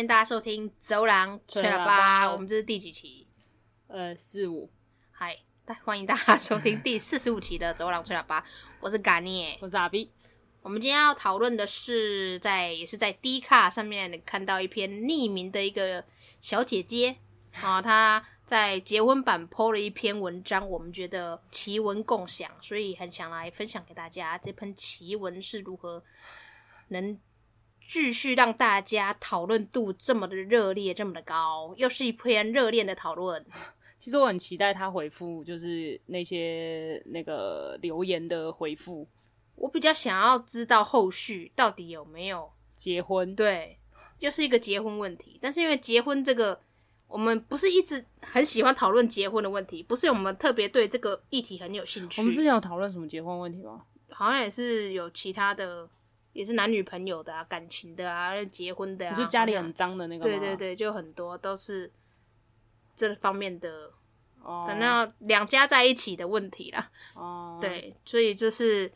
欢迎大家收听《走廊吹喇叭》，我们这是第几期？呃，四五。嗨，欢迎大家收听 第四十五期的《走廊吹喇叭》，我是嘎聂，我是阿 B。我们今天要讨论的是在，在也是在 D 卡上面看到一篇匿名的一个小姐姐啊，她在结婚版 PO 了一篇文章，我们觉得奇闻共享，所以很想来分享给大家，这篇奇闻是如何能。继续让大家讨论度这么的热烈，这么的高，又是一篇热烈的讨论。其实我很期待他回复，就是那些那个留言的回复。我比较想要知道后续到底有没有结婚。对，又是一个结婚问题。但是因为结婚这个，我们不是一直很喜欢讨论结婚的问题，不是我们特别对这个议题很有兴趣。我们之前有讨论什么结婚问题吗？好像也是有其他的。也是男女朋友的啊，感情的啊，结婚的啊，是家里很脏的那个吗？对对对，就很多都是这方面的，哦，可能两家在一起的问题啦。哦，对，所以就是，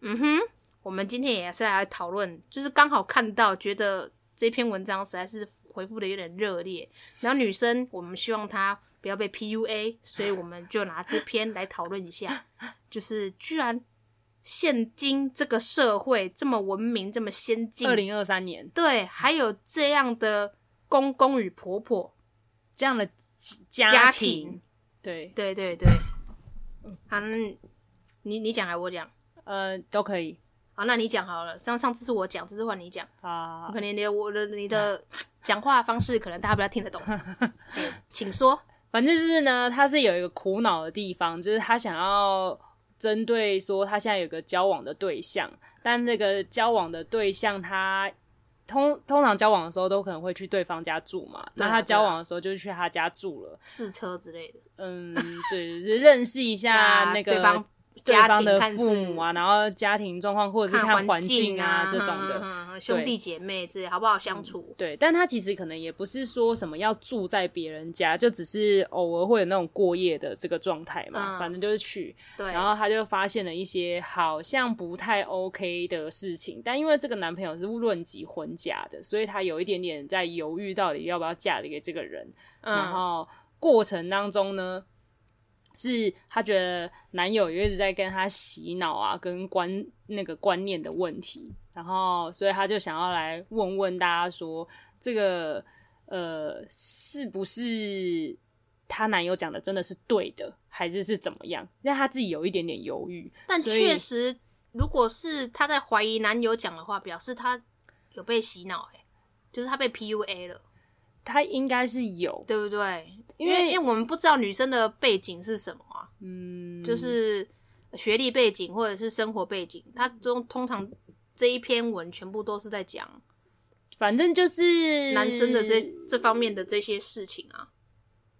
嗯哼，我们今天也是来讨论，就是刚好看到，觉得这篇文章实在是回复的有点热烈，然后女生我们希望她不要被 PUA，所以我们就拿这篇来讨论一下，就是居然。现今这个社会这么文明，这么先进，二零二三年，对，还有这样的公公与婆婆这样的家庭，家庭对对对对。好，那你你讲还是我讲？呃，都可以。好，那你讲好了。上上次是我讲，这次换你讲。啊，可能你我的你的讲话方式，可能大家比较听得懂。请说。反正就是呢，他是有一个苦恼的地方，就是他想要。针对说他现在有个交往的对象，但那个交往的对象他通通常交往的时候都可能会去对方家住嘛，啊、那他交往的时候就去他家住了，试车之类的。嗯，对，就是、认识一下那个。对方对方的父母啊，然后家庭状况，或者是看环境啊，啊这种的、嗯、兄弟姐妹之类，好不好相处、嗯？对，但他其实可能也不是说什么要住在别人家，就只是偶尔会有那种过夜的这个状态嘛、嗯。反正就是去，对。然后他就发现了一些好像不太 OK 的事情，但因为这个男朋友是论及婚嫁的，所以他有一点点在犹豫到底要不要嫁给这个人。嗯、然后过程当中呢？是她觉得男友也一直在跟她洗脑啊，跟观那个观念的问题，然后所以她就想要来问问大家说，这个呃是不是她男友讲的真的是对的，还是是怎么样？因为她自己有一点点犹豫。但确实，如果是她在怀疑男友讲的话，表示她有被洗脑，欸，就是她被 PUA 了。他应该是有，对不对？因为因为我们不知道女生的背景是什么啊，嗯，就是学历背景或者是生活背景，他中通常这一篇文全部都是在讲，反正就是男生的这这方面的这些事情啊。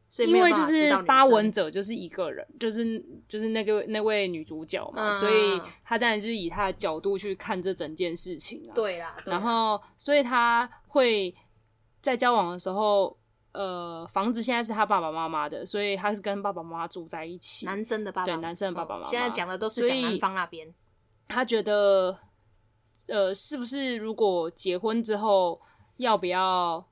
所以因为就是发文者就是一个人，就是就是那个那位女主角嘛，嗯，所以她当然就是以她的角度去看这整件事情啊。对啦，对啦，然后所以她会。在交往的时候，呃，房子现在是他爸爸妈妈的，所以他是跟爸爸妈妈住在一起。男生的爸爸，对，男生的爸爸妈妈。现在讲的都是讲男方那边。他觉得，呃，是不是如果结婚之后要不要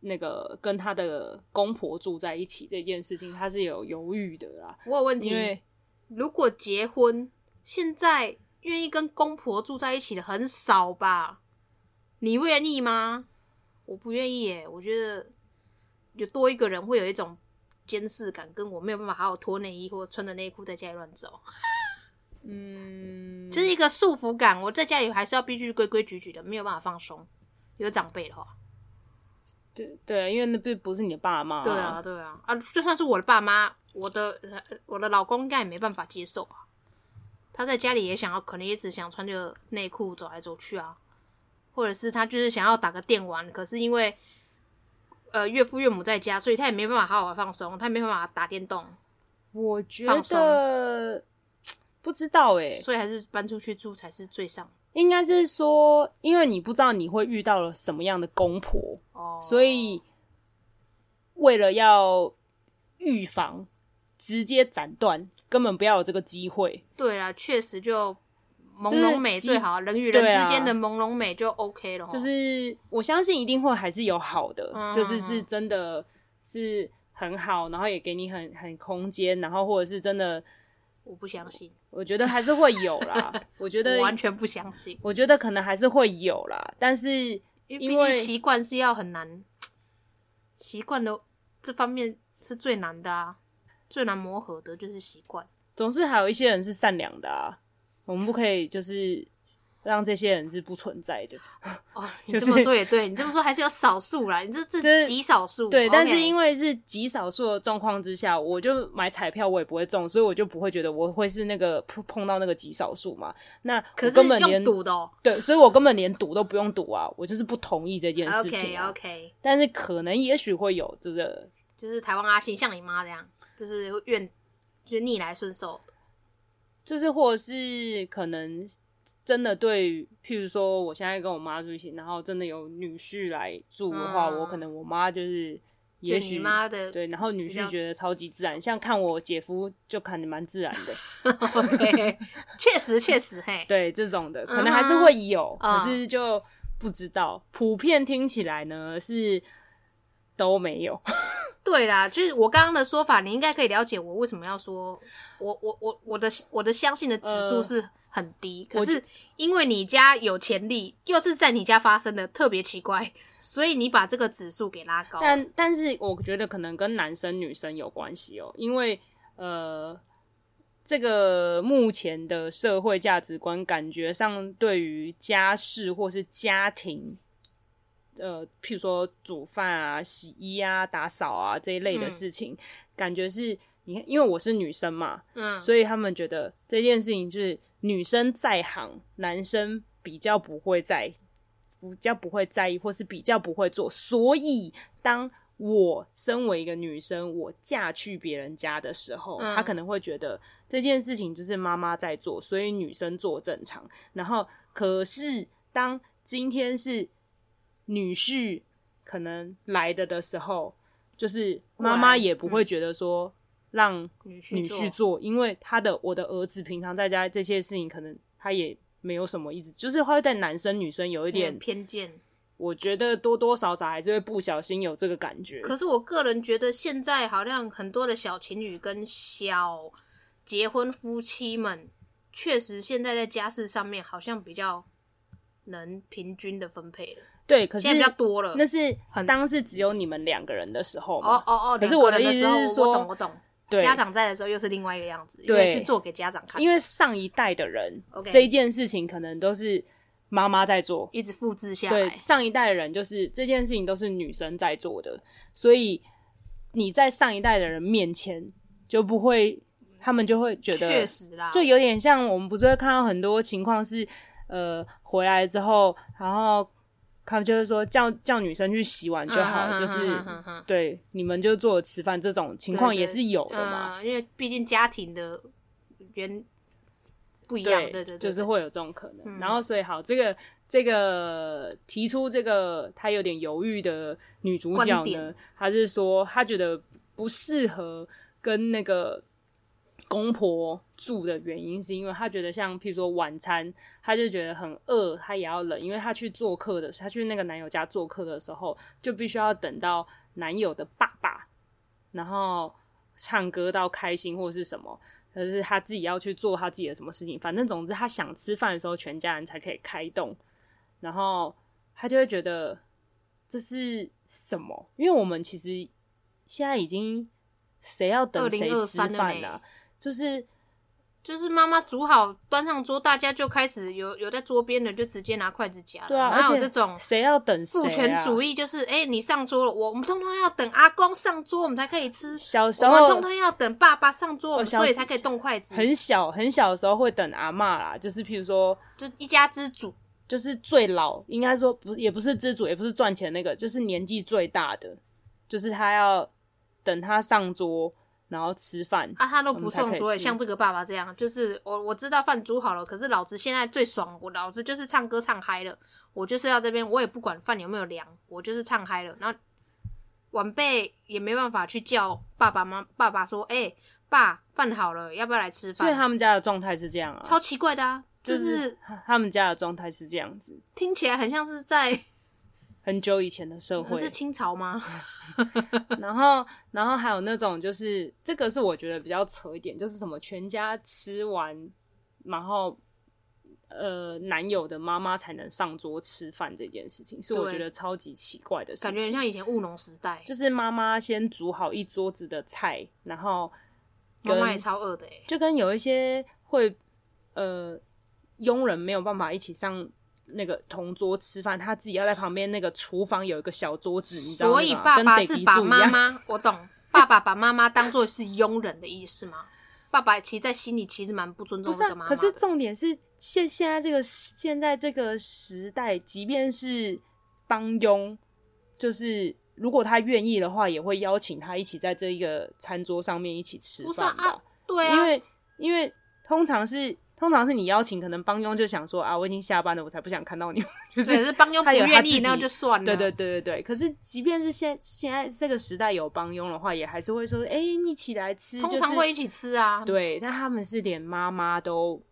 那个跟他的公婆住在一起这件事情，他是有犹豫的啦。我有问题，因为如果结婚，现在愿意跟公婆住在一起的很少吧？你愿意吗？我不愿意耶，我觉得有多一个人会有一种监视感，跟我没有办法好好脱内衣或穿着内裤在家里乱走，嗯，就是一个束缚感。我在家里还是要必须规规矩矩的，没有办法放松。有长辈的话，对对，因为那不不是你的爸妈，对啊对啊啊，就算是我的爸妈，我的我的老公应该也没办法接受啊。他在家里也想要，可能也只想穿着内裤走来走去啊。或者是他就是想要打个电玩，可是因为呃岳父岳母在家，所以他也没办法好好放松，他也没办法打电动。我觉得不知道诶、欸，所以还是搬出去住才是最上。应该是说，因为你不知道你会遇到了什么样的公婆哦，所以为了要预防，直接斩断，根本不要有这个机会。对啊，确实就朦胧美最好，人与人之间的朦胧美就 OK 了。就是我相信一定会还是有好的，嗯、就是是真的是很好，然后也给你很很空间，然后或者是真的，我不相信，我觉得还是会有啦。我觉得我完全不相信，我觉得可能还是会有啦，但是因为习惯是要很难，习惯的这方面是最难的啊，最难磨合的就是习惯。总是还有一些人是善良的啊。我们不可以就是让这些人是不存在的 哦。你这么说也对，你这么说还是有少数啦。你这这是极少数，对。但是因为是极少数的状况之下，我就买彩票我也不会中，所以我就不会觉得我会是那个碰到那个极少数嘛。那可是根本连赌的哦，对，所以我根本连赌都不用赌啊，我就是不同意这件事情啊。OK OK，但是可能也许会有这个，就是台湾阿信像你妈这样，就是愿就逆来顺受。就是，或者是可能真的对，譬如说，我现在跟我妈住一起，然后真的有女婿来住的话，嗯、我可能我妈就是，也许妈的对，然后女婿觉得超级自然，像看我姐夫就看得蛮自然的。OK，确实确实嘿，对这种的可能还是会有，嗯、可是就不知道，普遍听起来呢是都没有。对啦，就是我刚刚的说法，你应该可以了解我为什么要说，我我我我的我的相信的指数是很低，呃、可是因为你家有潜力，又是在你家发生的，特别奇怪，所以你把这个指数给拉高。但但是我觉得可能跟男生女生有关系哦，因为呃，这个目前的社会价值观感觉上对于家事或是家庭。呃，譬如说煮饭啊、洗衣啊、打扫啊这一类的事情，嗯、感觉是你看，因为我是女生嘛，嗯，所以他们觉得这件事情就是女生在行，男生比较不会在，比较不会在意，或是比较不会做。所以，当我身为一个女生，我嫁去别人家的时候，嗯、他可能会觉得这件事情就是妈妈在做，所以女生做正常。然后，可是当今天是。女婿可能来的的时候，就是妈妈也不会觉得说让女婿做，因为他的我的儿子平常在家这些事情，可能他也没有什么意思，就是会对男生女生有一点偏见。我觉得多多少少还是会不小心有这个感觉。可是我个人觉得，现在好像很多的小情侣跟小结婚夫妻们，确实现在在家事上面好像比较能平均的分配了。对，可是比较多了。那是当是只有你们两个人的时候嘛。哦哦哦。可是我的意思是说，我懂我懂。对，家长在的时候又是另外一个样子，对，因为是做给家长看。因为上一代的人，Okay. 这一件事情可能都是妈妈在做，一直复制下来。对，上一代的人就是这件事情都是女生在做的，所以你在上一代的人面前就不会，他们就会觉得，确实啦，就有点像我们不是会看到很多情况是，呃，回来之后，然后。他们就是说叫叫女生去洗碗就好，嗯、就是、对你们就做吃饭这种情况也是有的嘛。因为毕竟家庭的原不一样，对对对，就是会有这种可能。嗯、然后所以好，这个这个提出这个她有点犹豫的女主角呢，她是说她觉得不适合跟那个。公婆住的原因是因为他觉得像譬如说晚餐，他就觉得很饿，他也要冷，因为他去做客的，他去那个男友家做客的时候，就必须要等到男友的爸爸，然后唱歌到开心或是什么，可是他自己要去做他自己的什么事情，反正总之他想吃饭的时候，全家人才可以开动，然后他就会觉得这是什么？因为我们其实现在已经谁要等谁吃饭了？就是就是妈妈煮好端上桌，大家就开始有有在桌边的就直接拿筷子夹。对啊，哪有这种谁要等谁？父权主义就是哎、欸，你上桌了，我我们通通要等阿公上桌，我们才可以吃。小时候我们通通要等爸爸上桌，我们所以才可以动筷子。很小很小的时候会等阿嬷啦，就是譬如说，就一家之主，就是最老，应该说不也不是之主，也不是赚钱那个，就是年纪最大的，就是他要等他上桌。然后吃饭啊，他都不送桌，像这个爸爸这样，就是我我知道饭煮好了，可是老子现在最爽，我老子就是唱歌唱嗨了，我就是要这边，我也不管饭有没有凉，我就是唱嗨了。然后晚辈也没办法去叫爸爸妈爸爸说，哎、欸，爸，饭好了，要不要来吃饭？所以他们家的状态是这样啊，超奇怪的啊，就是他们家的状态是这样子，听起来很像是在很久以前的社会，是清朝吗？然后，然后还有那种就是这个是我觉得比较扯一点，就是什么全家吃完，然后。呃，男友的妈妈才能上桌吃饭这件事情，是我觉得超级奇怪的事情。感觉很像以前务农时代，就是妈妈先煮好一桌子的菜，然后妈妈也超饿的，就跟有一些会呃佣人没有办法一起上那个同桌吃饭，他自己要在旁边那个厨房有一个小桌子，你知道吗？所以爸爸是把妈妈，我懂，爸爸把妈妈当做是佣人的意思吗？爸爸其实，在心里其实蛮不尊重这个妈。可是重点是现现在这个现在这个时代，即便是帮佣，就是如果他愿意的话，也会邀请他一起在这一个餐桌上面一起吃饭对啊，因为因为通常是。通常是你邀请，可能帮佣就想说啊，我已经下班了，我才不想看到你。就是，是帮佣不愿意，那就算了。对对对对对。可是，即便是现现在这个时代有帮佣的话，也还是会说，哎、欸，你起来吃，通常会一起吃啊。对，但他们是连妈妈都，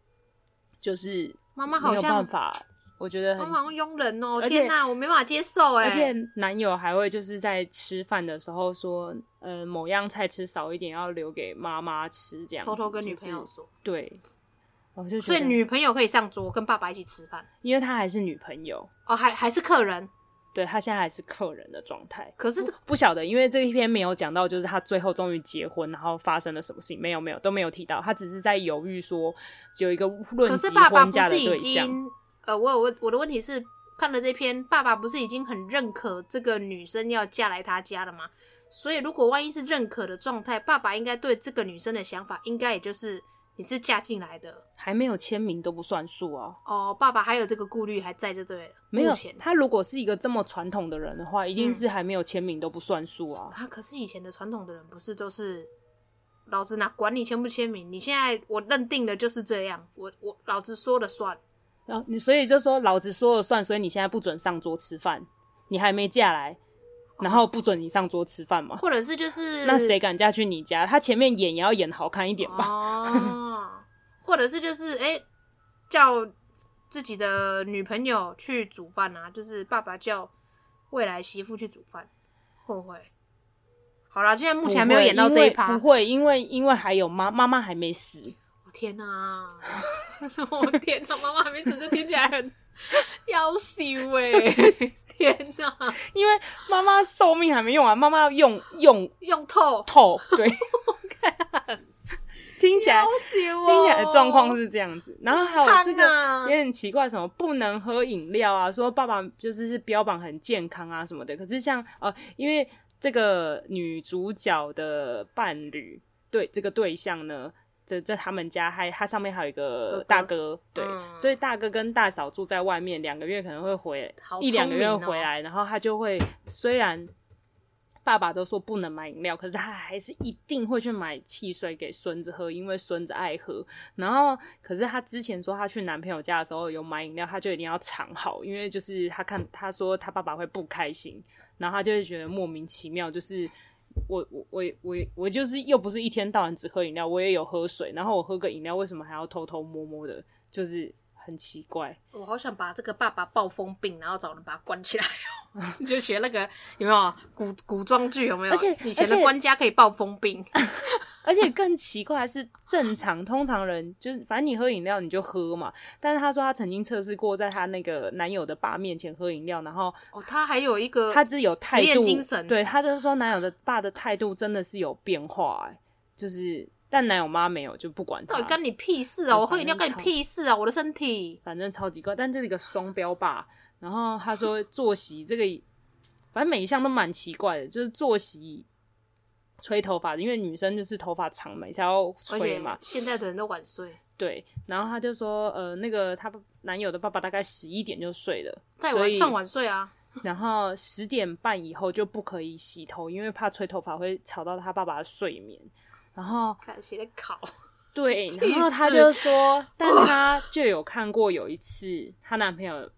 就是妈妈好像没有办法，我觉得很妈妈好像佣人哦、喔，天哪，我没办法接受哎。而且男友还会就是在吃饭的时候说，呃，某样菜吃少一点，要留给妈妈吃，这样偷偷跟女朋友说，就所以女朋友可以上桌跟爸爸一起吃饭，因为他还是女朋友哦，还还是客人，对，他现在还是客人的状态。可是不晓得，因为这一篇没有讲到，就是他最后终于结婚，然后发生了什么事情，没有没有都没有提到，他只是在犹豫说有一个论及婚嫁的对象。呃，我有问我的问题是，看了这篇，爸爸不是已经很认可这个女生要嫁来他家了吗？所以如果万一是认可的状态，爸爸应该对这个女生的想法，应该也就是。你是嫁进来的，还没有签名都不算数哦。哦，爸爸还有这个顾虑还在就对了。没有，他如果是一个这么传统的人的话，一定是还没有签名都不算数啊。他、嗯啊、可是以前的传统的人不是都是老子哪管你签不签名？你现在我认定的就是这样，我我老子说了算。然后、啊、你所以就说老子说了算，所以你现在不准上桌吃饭，你还没嫁来。然后不准你上桌吃饭嘛？或者是就是那谁敢嫁去你家？他前面演也要演好看一点吧。哦，或者是就是哎，叫自己的女朋友去煮饭啊，就是爸爸叫未来媳妇去煮饭，会不会？好啦，现在目前还没有演到这一趴，不会，因为因为还有妈妈妈还没死。我天哪！我天哪！妈妈还没死，这听起来很。要死喂！天哪！因为妈妈寿命还没用完，妈妈要用用用透透。对，听起来听起来的状况是这样子。然后还有这个也很奇怪，什么不能喝饮料啊？说爸爸就是是标榜很健康啊什么的。可是像呃，因为这个女主角的伴侣对这个对象呢。在在他们家还，他上面还有一个大哥，哥哥对、嗯，所以大哥跟大嫂住在外面，两个月可能会回、哦、一两个月回来，然后他就会，虽然爸爸都说不能买饮料，可是他还是一定会去买汽水给孙子喝，因为孙子爱喝。然后，可是他之前说他去男朋友家的时候有买饮料，他就一定要藏好，因为就是他看他说他爸爸会不开心，然后他就会觉得莫名其妙，就是。我我我我我就是又不是一天到晚只喝饮料，我也有喝水，然后我喝个饮料，为什么还要偷偷摸摸的？就是很奇怪。我好想把这个爸爸暴风病，然后找人把他关起来哦，就学那个有没有古古装剧有没有？而且以前的官家可以暴风病。而且更奇怪的是，正常通常人就是，反正你喝饮料你就喝嘛。但是她说她曾经测试过，在她那个男友的爸面前喝饮料，然后哦，她还有一个他是有态度精神，对，她就是说男友的爸的态度真的是有变化，哎，就是但男友妈没有，就不管他，到底干你屁事啊！我喝饮料干你屁事啊！我的身体反正超级怪，但这是一个双标爸。然后他说作息这个，反正每一项都蛮奇怪的，就是作息。吹头发，因为女生就是头发长嘛，才要吹嘛。现在的人都晚睡。对，然后他就说，呃，那个他男友的爸爸大概十一点就睡了，所以算晚睡啊。然后十点半以后就不可以洗头，因为怕吹头发会吵到他爸爸的睡眠。然后感谢考。对，然后他就说，但他就有看过有一次，她男朋友。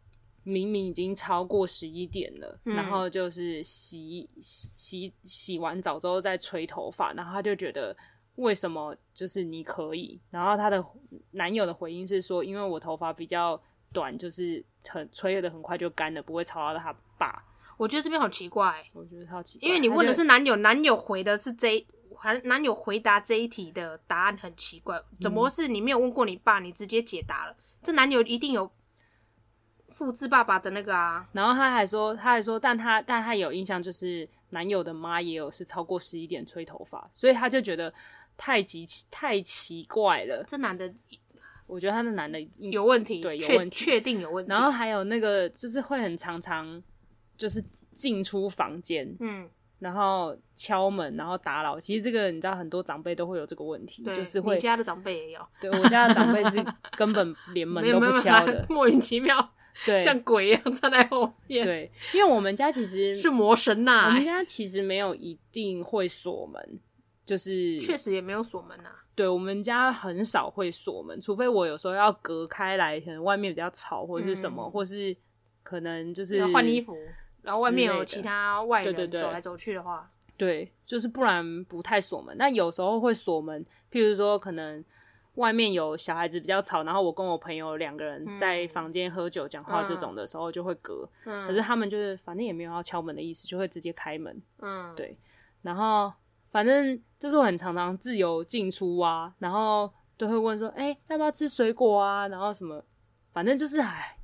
明明已经超过十一点了，嗯，然后就是洗洗洗完澡之后再吹头发，然后他就觉得为什么就是你可以？然后她的男友的回应是说，因为我头发比较短，就是很吹的很快就干了，不会吵到他爸。我觉得这边好奇怪、欸，我觉得好奇怪，因为你问的是男友，男友回的是这一，还男友回答这一题的答案很奇怪，怎么是你没有问过你爸，你直接解答了？嗯、这男友一定有复制爸爸的那个啊。然后他还说，他还说，但他但他有印象，就是男友的妈也有是超过十一点吹头发，所以他就觉得太奇太奇怪了。这男的，我觉得他的男的有问题，对，有问题，确定有问题。然后还有那个，就是会很常常。就是进出房间，嗯，然后敲门，然后打扰。其实这个你知道，很多长辈都会有这个问题，就是会。你家的长辈也有。对，我家的长辈是根本连门都不敲的，莫名其妙，对，像鬼一样站在后面。对，因为我们家其实是魔神呐、啊。我们家其实没有一定会锁门，就是确实也没有锁门呐、啊。对，我们家很少会锁门，除非我有时候要隔开来，可能外面比较吵，或者是什么，嗯、或是可能就是要换衣服。然后外面有其他外人走来走去的话，对，对，对，对，就是不然不太锁门。那有时候会锁门，譬如说可能外面有小孩子比较吵，然后我跟我朋友两个人在房间喝酒讲话这种的时候就会隔。嗯，可是他们就是反正也没有要敲门的意思，就会直接开门。嗯，对。然后反正就是我很常常自由进出啊，然后都会问说：“哎，要不要吃水果啊？”然后什么，反正就是哎，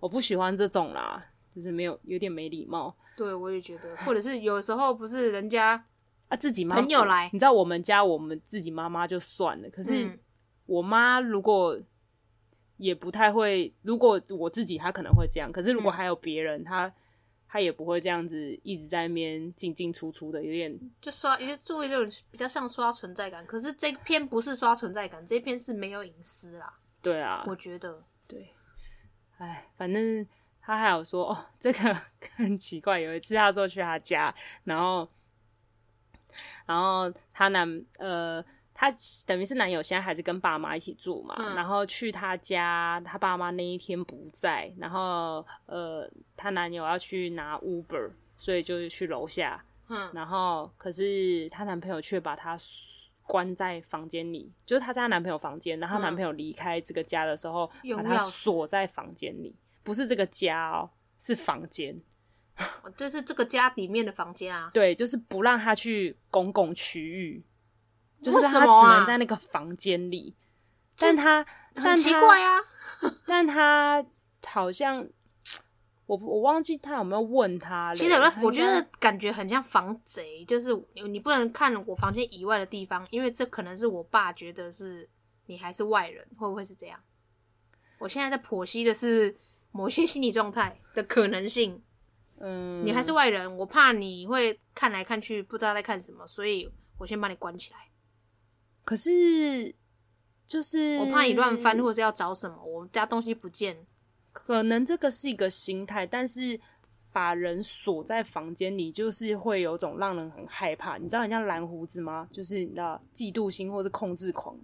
我不喜欢这种啦。就是没有，有点没礼貌。对，我也觉得，或者是有时候不是人家啊自己妈朋友来，你知道我们家我们自己妈妈就算了，可是我妈如果也不太会，如果我自己她可能会这样，可是如果还有别人，她她也不会这样子一直在那边进进出出的，有点就刷，因为作为这种比较像刷存在感，可是这篇不是刷存在感，这篇是没有隐私啦。对啊，我觉得对，哎，反正。他还有说哦，这个 很奇怪。有一次他说去他家，然后，然后他男呃，他等于是男友，现在还是跟爸妈一起住嘛。嗯、然后去她家，她爸妈那一天不在，然后呃，她男友要去拿 Uber，所以就去楼下。嗯，然后可是她男朋友却把她关在房间里，就是她在她男朋友房间，然后她男朋友离开这个家的时候，嗯、把她锁在房间里。不是这个家哦，是房间，就是这个家里面的房间啊。对，就是不让他去公共区域，就是他只能在那个房间里。但他很奇怪啊，但他好像我我忘记他有没有问他。其实我觉得感觉很像防贼，就是你不能看我房间以外的地方，因为这可能是我爸觉得是你还是外人，会不会是这样？我现在在剖析的是。某些心理状态的可能性，嗯，你还是外人，我怕你会看来看去不知道在看什么，所以我先把你关起来。可是，就是我怕你乱翻，或者是要找什么，我们家东西不见。可能这个是一个心态，但是把人锁在房间里，就是会有种让人很害怕。你知道很像蓝胡子吗？就是你知道嫉妒心或是控制狂，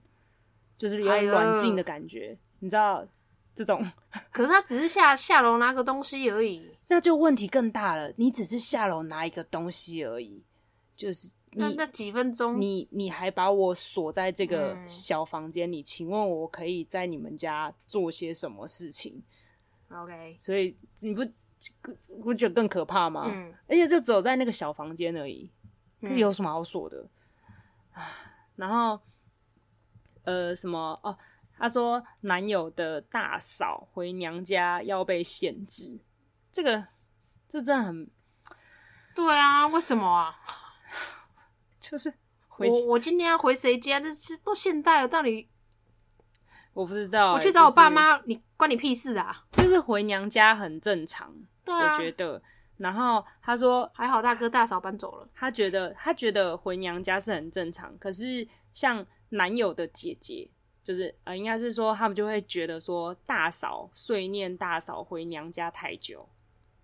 就是有点软禁的感觉，你知道。这种，可是他只是下下楼拿个东西而已，那就问题更大了。你只是下楼拿一个东西而已，就是那那几分钟，你你还把我锁在这个小房间里，嗯、请问我可以在你们家做些什么事情？OK，所以你不不觉得更可怕吗？嗯，而且就走在那个小房间而已，这有什么好锁的？啊、嗯，然后呃，什么哦？他说：“男友的大嫂回娘家要被限制，这个这真的很……对啊，为什么啊？就是回我我今天要回谁家？这是都现代了，到底我不知道、欸。我去找我爸妈，就是、你关你屁事啊！就是回娘家很正常，对啊，我觉得。然后他说还好，大哥大嫂搬走了。他觉得他觉得回娘家是很正常，可是像男友的姐姐。”就是呃，应该是说他们就会觉得说，大嫂碎念大嫂回娘家太久，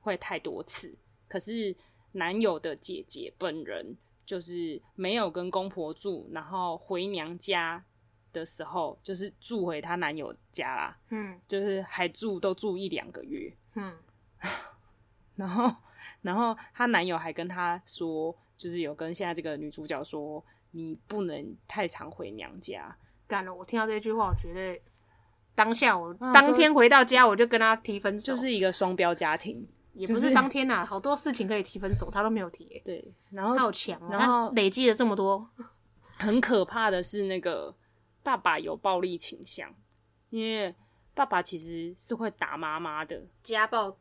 会太多次。可是男友的姐姐本人就是没有跟公婆住，然后回娘家的时候，就是住回她男友家啦。嗯，就是还住都住一两个月。嗯，然后然后她男友还跟她说，就是有跟现在这个女主角说，你不能太常回娘家。干了，我听到这句话，我觉得当下我当天回到家，我就跟他提分手，就是一个双标家庭。也不是当天呐、啊，好多事情可以提分手，他都没有提。对，然后他好强，然后累积了这么多。很可怕的是，那个爸爸有暴力倾向，因为爸爸其实是会打妈妈的，家暴，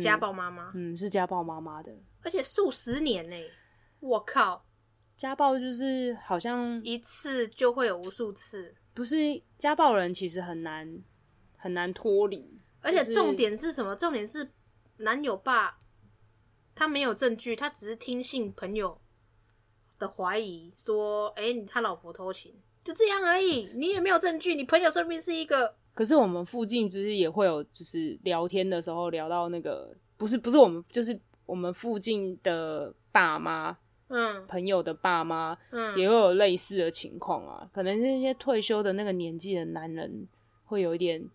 家暴妈妈，嗯，是家暴妈妈的，而且数十年呢，我靠，家暴就是好像一次就会有无数次，不是家暴人其实很难很难脱离，而且重点是什么？重点是。男友爸，他没有证据，他只是听信朋友的怀疑，说：“哎、欸，他老婆偷情，就这样而已。”你也没有证据，你朋友说不定是一个。可是我们附近就是也会有，就是聊天的时候聊到那个，不是不是我们，就是我们附近的爸妈，嗯，朋友的爸妈，嗯，也会有类似的情况啊。可能那些退休的那个年纪的男人会有一点。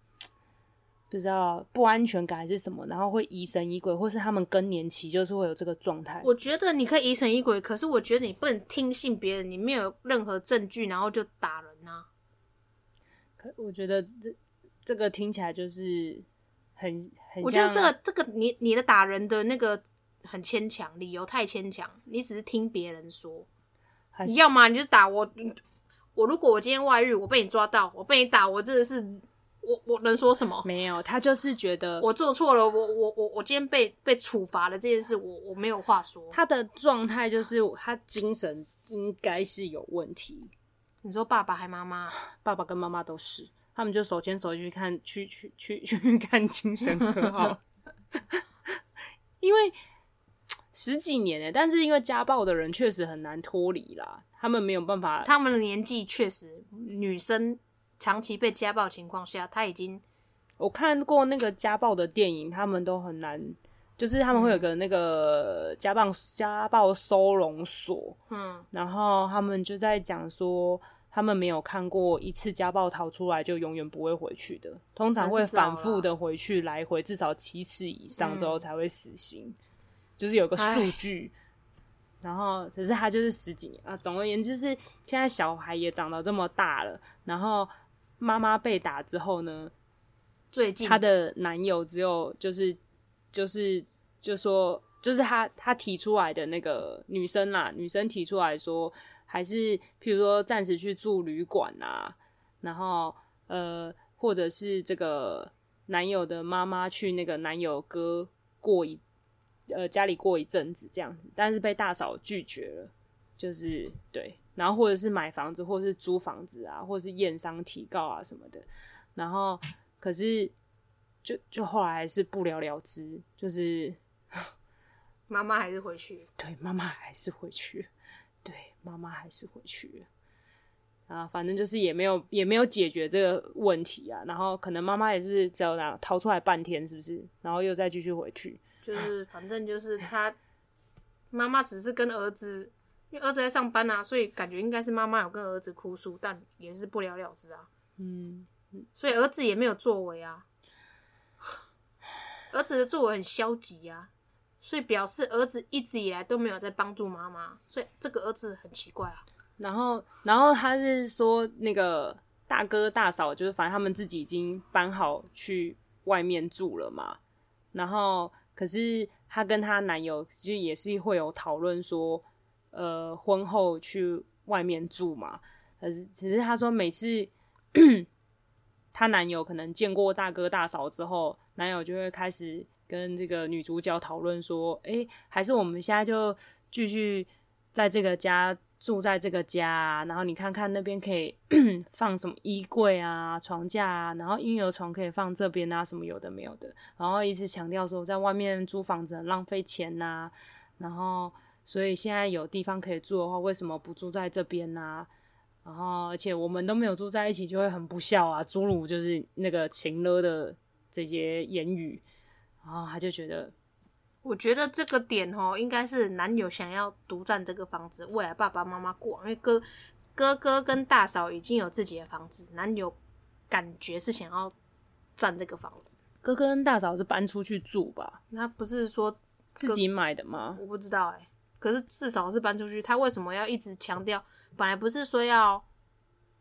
不知道不安全感还是什么，然后会疑神疑鬼，或是他们更年期就是会有这个状态。我觉得你可以疑神疑鬼，可是我觉得你不能听信别人，你没有任何证据，然后就打人啊。可我觉得这这个听起来就是很很。我觉得这个这个你你的打人的那个很牵强，理由太牵强。你只是听别人说，你要么你就打我。我如果我今天外遇，我被你抓到，我被你打，我真的是。我我能说什么？没有，他就是觉得我做错了，我我我我今天被被处罚了这件事，我我没有话说。他的状态就是他精神应该是有问题。你说爸爸还妈妈？爸爸跟妈妈都是，他们就手牵手去看去去去去看精神科好。因为十几年哎，但是因为家暴的人确实很难脱离啦，他们没有办法，他们的年纪确实女生。长期被家暴情况下，他已经我看过那个家暴的电影，他们都很难，就是他们会有个那个家暴家暴收容所，嗯，然后他们就在讲说，他们没有看过一次家暴逃出来就永远不会回去的，通常会反复的回去，来回至少七次以上之后才会死刑，嗯、就是有个数据，然后可是他就是十几年啊，总而言之是现在小孩也长到这么大了，然后。妈妈被打之后呢，最近她的男友只有就是就是就说就是她她提出来的那个女生啦，女生提出来说还是譬如说暂时去住旅馆啊，然后呃或者是这个男友的妈妈去那个男友哥过一呃家里过一阵子这样子，但是被大嫂拒绝了，就是对。然后或者是买房子，或者是租房子啊，或者是验伤提告啊什么的。然后可是就就后来还是不了了之，就是 妈妈还是回去。对，妈妈还是回去。对，妈妈还是回去。啊，反正就是也没有也没有解决这个问题啊。然后可能妈妈也是只有那样逃出来半天，是不是？然后又再继续回去。就是反正就是他妈妈只是跟儿子。因为儿子在上班啊，所以感觉应该是妈妈有跟儿子哭诉，但也是不了了之啊。嗯，所以儿子也没有作为啊。儿子的作为很消极啊，所以表示儿子一直以来都没有在帮助妈妈，所以这个儿子很奇怪啊。然后，然后他是说那个大哥大嫂，就是反正他们自己已经搬好去外面住了嘛。然后，可是她跟她男友其实也是会有讨论说。呃，婚后去外面住嘛？可是其实她说每次 她男友可能见过大哥大嫂之后，男友就会开始跟这个女主角讨论说：“哎、还是我们现在就继续在这个家住在这个家，然后你看看那边可以 放什么衣柜啊、床架啊，然后婴儿床可以放这边啊，什么有的没有的，然后一直强调说在外面租房子很浪费钱呐、然后。”所以现在有地方可以住的话，为什么不住在这边呢、啊？然后，而且我们都没有住在一起，就会很不孝啊！诸如就是那个情勒的这些言语，然后他就觉得，我觉得这个点哦，应该是男友想要独占这个房子，未来爸爸妈妈过，因为哥哥哥跟大嫂已经有自己的房子，男友感觉是想要占这个房子。哥哥跟大嫂是搬出去住吧？那不是说自己买的吗？我不知道哎、欸。可是至少是搬出去，他为什么要一直强调？本来不是说要，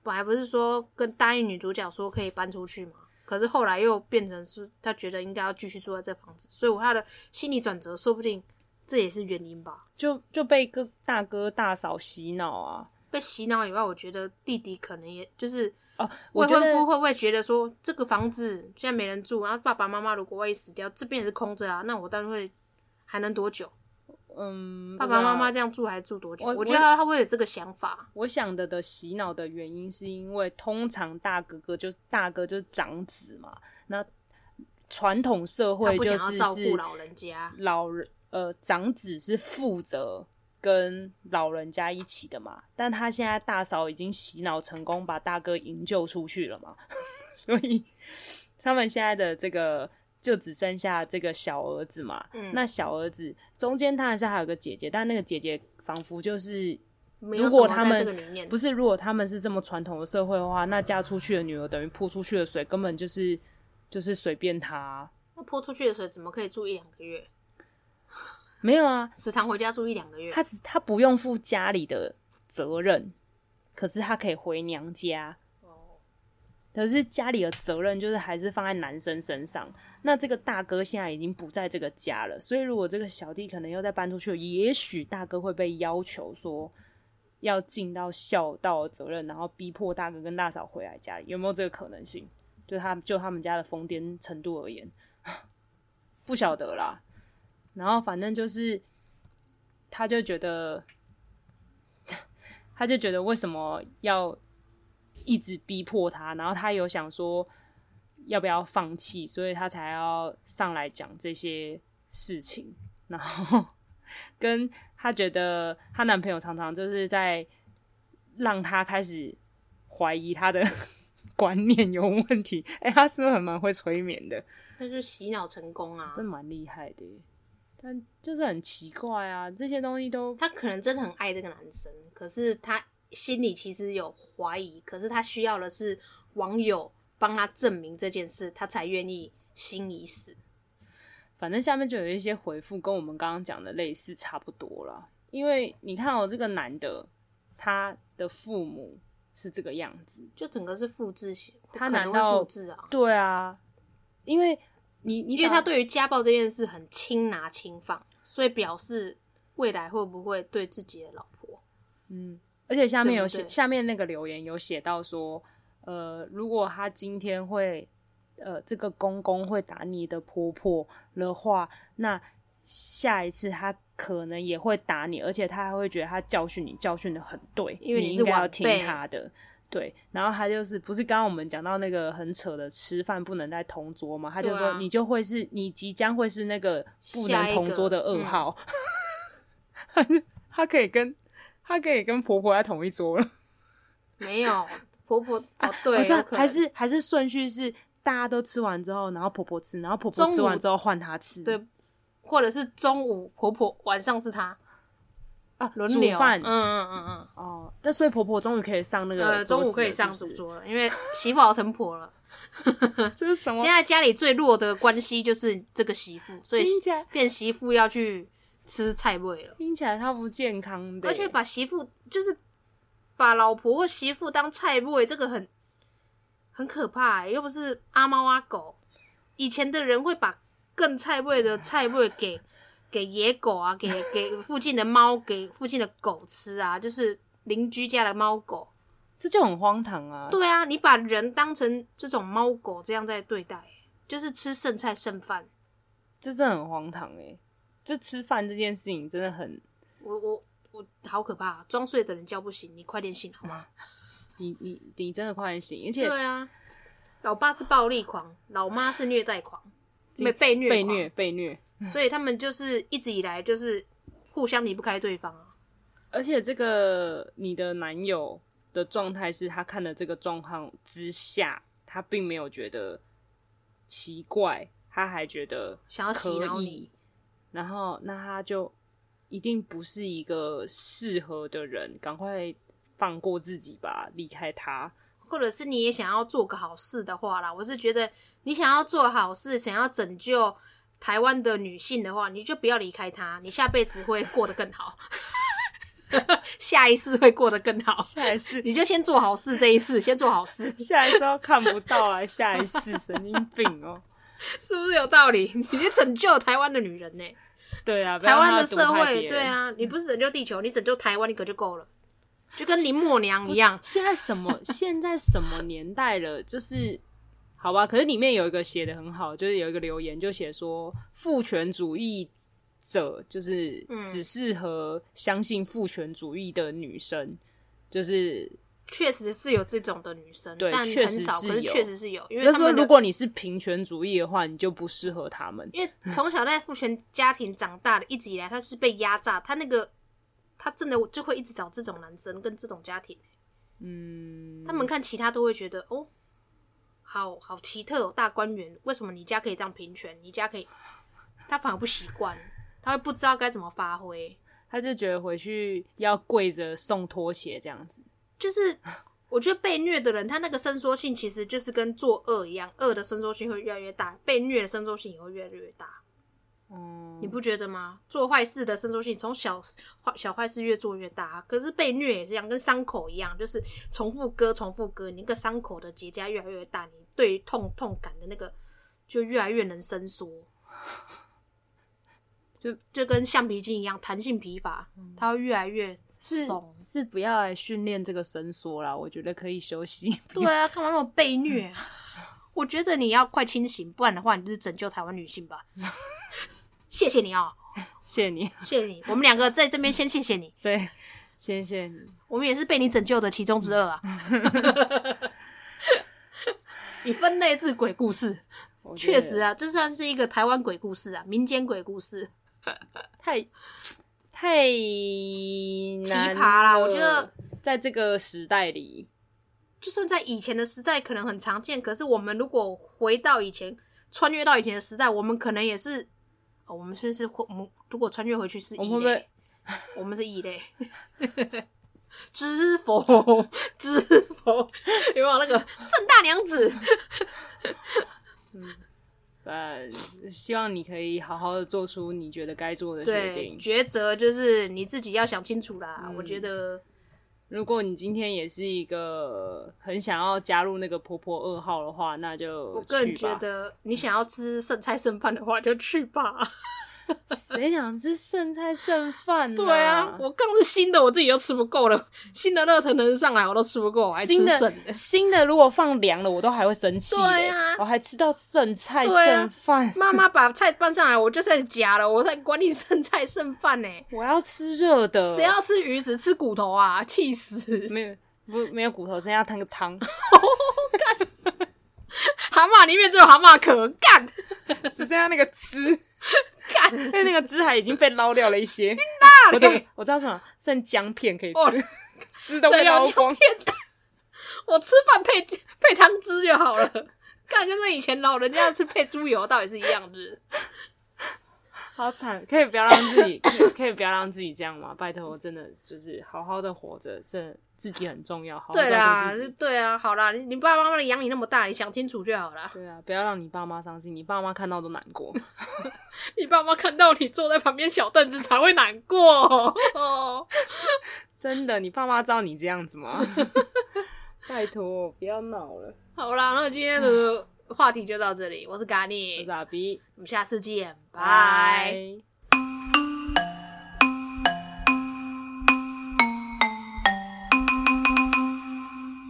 本来不是说跟答应女主角说可以搬出去吗？可是后来又变成是他觉得应该要继续住在这房子，所以他的心理转折说不定这也是原因吧？就就被哥大哥大嫂洗脑啊，被洗脑以外，我觉得弟弟可能也就是哦，未婚夫会不会觉得说这个房子现在没人住，然后爸爸妈妈如果万一死掉，这边也是空着啊，那我当然会还能多久？嗯，爸爸妈妈这样住还住多久？我，我觉得他会有这个想法。我想的的洗脑的原因是因为通常大哥哥就大哥就是长子嘛，那传统社会就是照顾老人家，老人呃长子是负责跟老人家一起的嘛。但他现在大嫂已经洗脑成功，把大哥营救出去了嘛，所以他们现在的这个。就只剩下这个小儿子嘛，嗯、那小儿子中间他还是还有个姐姐，但那个姐姐仿佛就是，如果他们不是，如果他们是这么传统的社会的话，那嫁出去的女儿等于泼出去的水，根本就是就是随便他。那泼出去的水怎么可以住一两个月？没有啊，时常回家住一两个月。他只他不用负家里的责任，可是他可以回娘家。可是家里的责任就是还是放在男生身上。那这个大哥现在已经不在这个家了，所以如果这个小弟可能又再搬出去，也许大哥会被要求说要尽到孝道的责任，然后逼迫大哥跟大嫂回来家里，有没有这个可能性？就他就他们家的疯癫程度而言，不晓得啦。然后反正就是，他就觉得，他就觉得为什么要？一直逼迫他，然后他有想说要不要放弃，所以他才要上来讲这些事情。然后跟他觉得她男朋友常常就是在让他开始怀疑他的 观念有问题。哎，他是不是很蛮会催眠的？那就洗脑成功啊，真蛮厉害的。但就是很奇怪啊，这些东西都他可能真的很爱这个男生，可是他。心里其实有怀疑，可是他需要的是网友帮他证明这件事，他才愿意心已死。反正下面就有一些回复，跟我们刚刚讲的类似，差不多了。因为你看哦，这个男的，他的父母是这个样子，就整个是复制型，他难道复制啊？对啊，因为你你因为他对于家暴这件事很轻拿轻放，所以表示未来会不会对自己的老婆，嗯。而且下面有写，下面那个留言有写到说，呃，如果他今天会，呃，这个公公会打你的婆婆的话，那下一次他可能也会打你，而且他还会觉得他教训你教训的很对，因为你，你应该要听他的。对，然后他就是不是刚刚我们讲到那个很扯的吃饭不能在同桌嘛？他就说你就会是你即将会是那个不能同桌的噩耗，他就、嗯、他可以跟。她可以跟婆婆在同一桌了，没有婆婆哦，对，还是还是顺序是大家都吃完之后，然后婆婆吃，然后婆婆吃完之后换她吃，对，或者是中午婆婆，晚上是她。啊，轮流，嗯嗯嗯嗯，哦，那所以婆婆终于可以上那个呃，中午可以上主桌了，因为媳妇熬成婆了，这是什么？现在家里最弱的关系就是这个媳妇，所以变媳妇要去。吃菜味了，听起来他不健康的，而且把媳妇就是把老婆或媳妇当菜味，这个很很可怕，又不是阿猫阿狗。以前的人会把更菜味的菜味给 给野狗啊，给给附近的猫，给附近的狗吃啊，就是邻居家的猫狗，这就很荒唐啊。对啊，你把人当成这种猫狗这样在对待，就是吃剩菜剩饭，这真的很荒唐哎。这吃饭这件事情真的很，我我我好可怕！装睡的人叫不醒，你快点醒好吗？你你你真的快点醒！而且对啊，老爸是暴力狂，老妈是虐待狂，被被虐被虐被虐，所以他们就是一直以来就是互相离不开对方啊。而且这个你的男友的状态是他看了这个状况之下，他并没有觉得奇怪，他还觉得想要洗脑你。然后，那他就一定不是一个适合的人，赶快放过自己吧，离开他。或者是你也想要做个好事的话啦，我是觉得你想要做好事，想要拯救台湾的女性的话，你就不要离开她，你下辈子会过得更好，下一世会过得更好。下一世你就先做好事，这一世先做好事，下一世都看不到啊！下一世神经病哦，是不是有道理？你去拯救台湾的女人呢？对啊，台湾的社会，对啊，你不是拯救地球，你拯救台湾，你可就够了，就跟林默娘一样。现在什么？现在什么年代了？就是。好吧，可是里面有一个写的很好，就是有一个留言就写说，父权主义者就是只适合相信父权主义的女生，嗯、就是确实是有这种的女生，对，但很少，确实是有，确实是有。因为说如果你是平权主义的话，你就不适合他们，因为从小在父权家庭长大的，一直以来他是被压榨，他那个他真的就会一直找这种男生跟这种家庭，嗯，他们看其他都会觉得哦。好好奇特哦，大观园，为什么你家可以这样平权？你家可以，他反而不习惯，他会不知道该怎么发挥，他就觉得回去要跪着送拖鞋这样子。就是我觉得被虐的人，他那个伸缩性其实就是跟做恶一样，恶的伸缩性会越来越大，被虐的伸缩性也会越来越大。嗯，你不觉得吗？做坏事的伸缩性从小坏小坏事越做越大，可是被虐也是一样，跟伤口一样，就是重复割、重复割，你那个伤口的结痂越来越大，你对于痛痛感的那个就越来越能伸缩，就就跟橡皮筋一样，弹性疲乏，它会越来越松。是不要来训练这个伸缩啦，我觉得可以休息。对啊，干嘛那么被虐？我觉得你要快清醒，不然的话，你就是拯救台湾女性吧。谢谢你哦，谢谢你，谢谢你。我们两个在这边先谢谢你，对，谢谢你。我们也是被你拯救的其中之二啊。你分类是鬼故事，确实啊，这算是一个台湾鬼故事啊，民间鬼故事，太太奇葩啦！我觉得在这个时代里，就算在以前的时代可能很常见，可是我们如果回到以前，穿越到以前的时代，我们可能也是。哦，我们是是会，我们如果穿越回去是异类，我们，我们是异类。知否，知否，有没有那个圣大娘子？嗯，呃，希望你可以好好的做出你觉得该做的决定。抉择就是你自己要想清楚啦。嗯，我觉得，如果你今天也是一个很想要加入那个婆婆二号的话，那就我个人觉得，你想要吃剩菜剩饭的话，就去吧。谁想吃剩菜剩饭呢？对啊，我更是新的，我自己都吃不够了。新的热腾腾上来，我都吃不够，我还吃剩的。新的如果放凉了，我都还会生气。对啊，我还吃到剩菜剩饭。妈妈把菜搬上来，我就在夹了，我在管你剩菜剩饭呢。我要吃热的。谁要吃鱼只吃骨头啊？气死！没有不没有骨头，现在要摊个汤。干！蛤蟆里面只有蛤蟆壳，干！只剩下那个汁。干，因为那个汁还已经被捞掉了一些。那 我知我知道什么，剩姜片可以吃，哦、汁都被捞光。我吃饭配配汤汁就好了。干，跟那以前老人家吃配猪油，到底是一样的。好惨，可以不要让自己，可以，可以不要让自己这样吗？拜托，我真的就是好好的活着，这自己很重要。好好对啦，对啊，好啦，你你爸爸妈妈养你那么大，你想清楚就好啦。对啊，不要让你爸妈伤心，你爸妈看到都难过。你爸妈看到你坐在旁边小凳子才会难过。哦，真的，你爸妈知道你这样子吗？拜托，不要闹了。好啦，那今天的话题就到这里。我是嘎尼，我是阿 B，我们下次见，拜。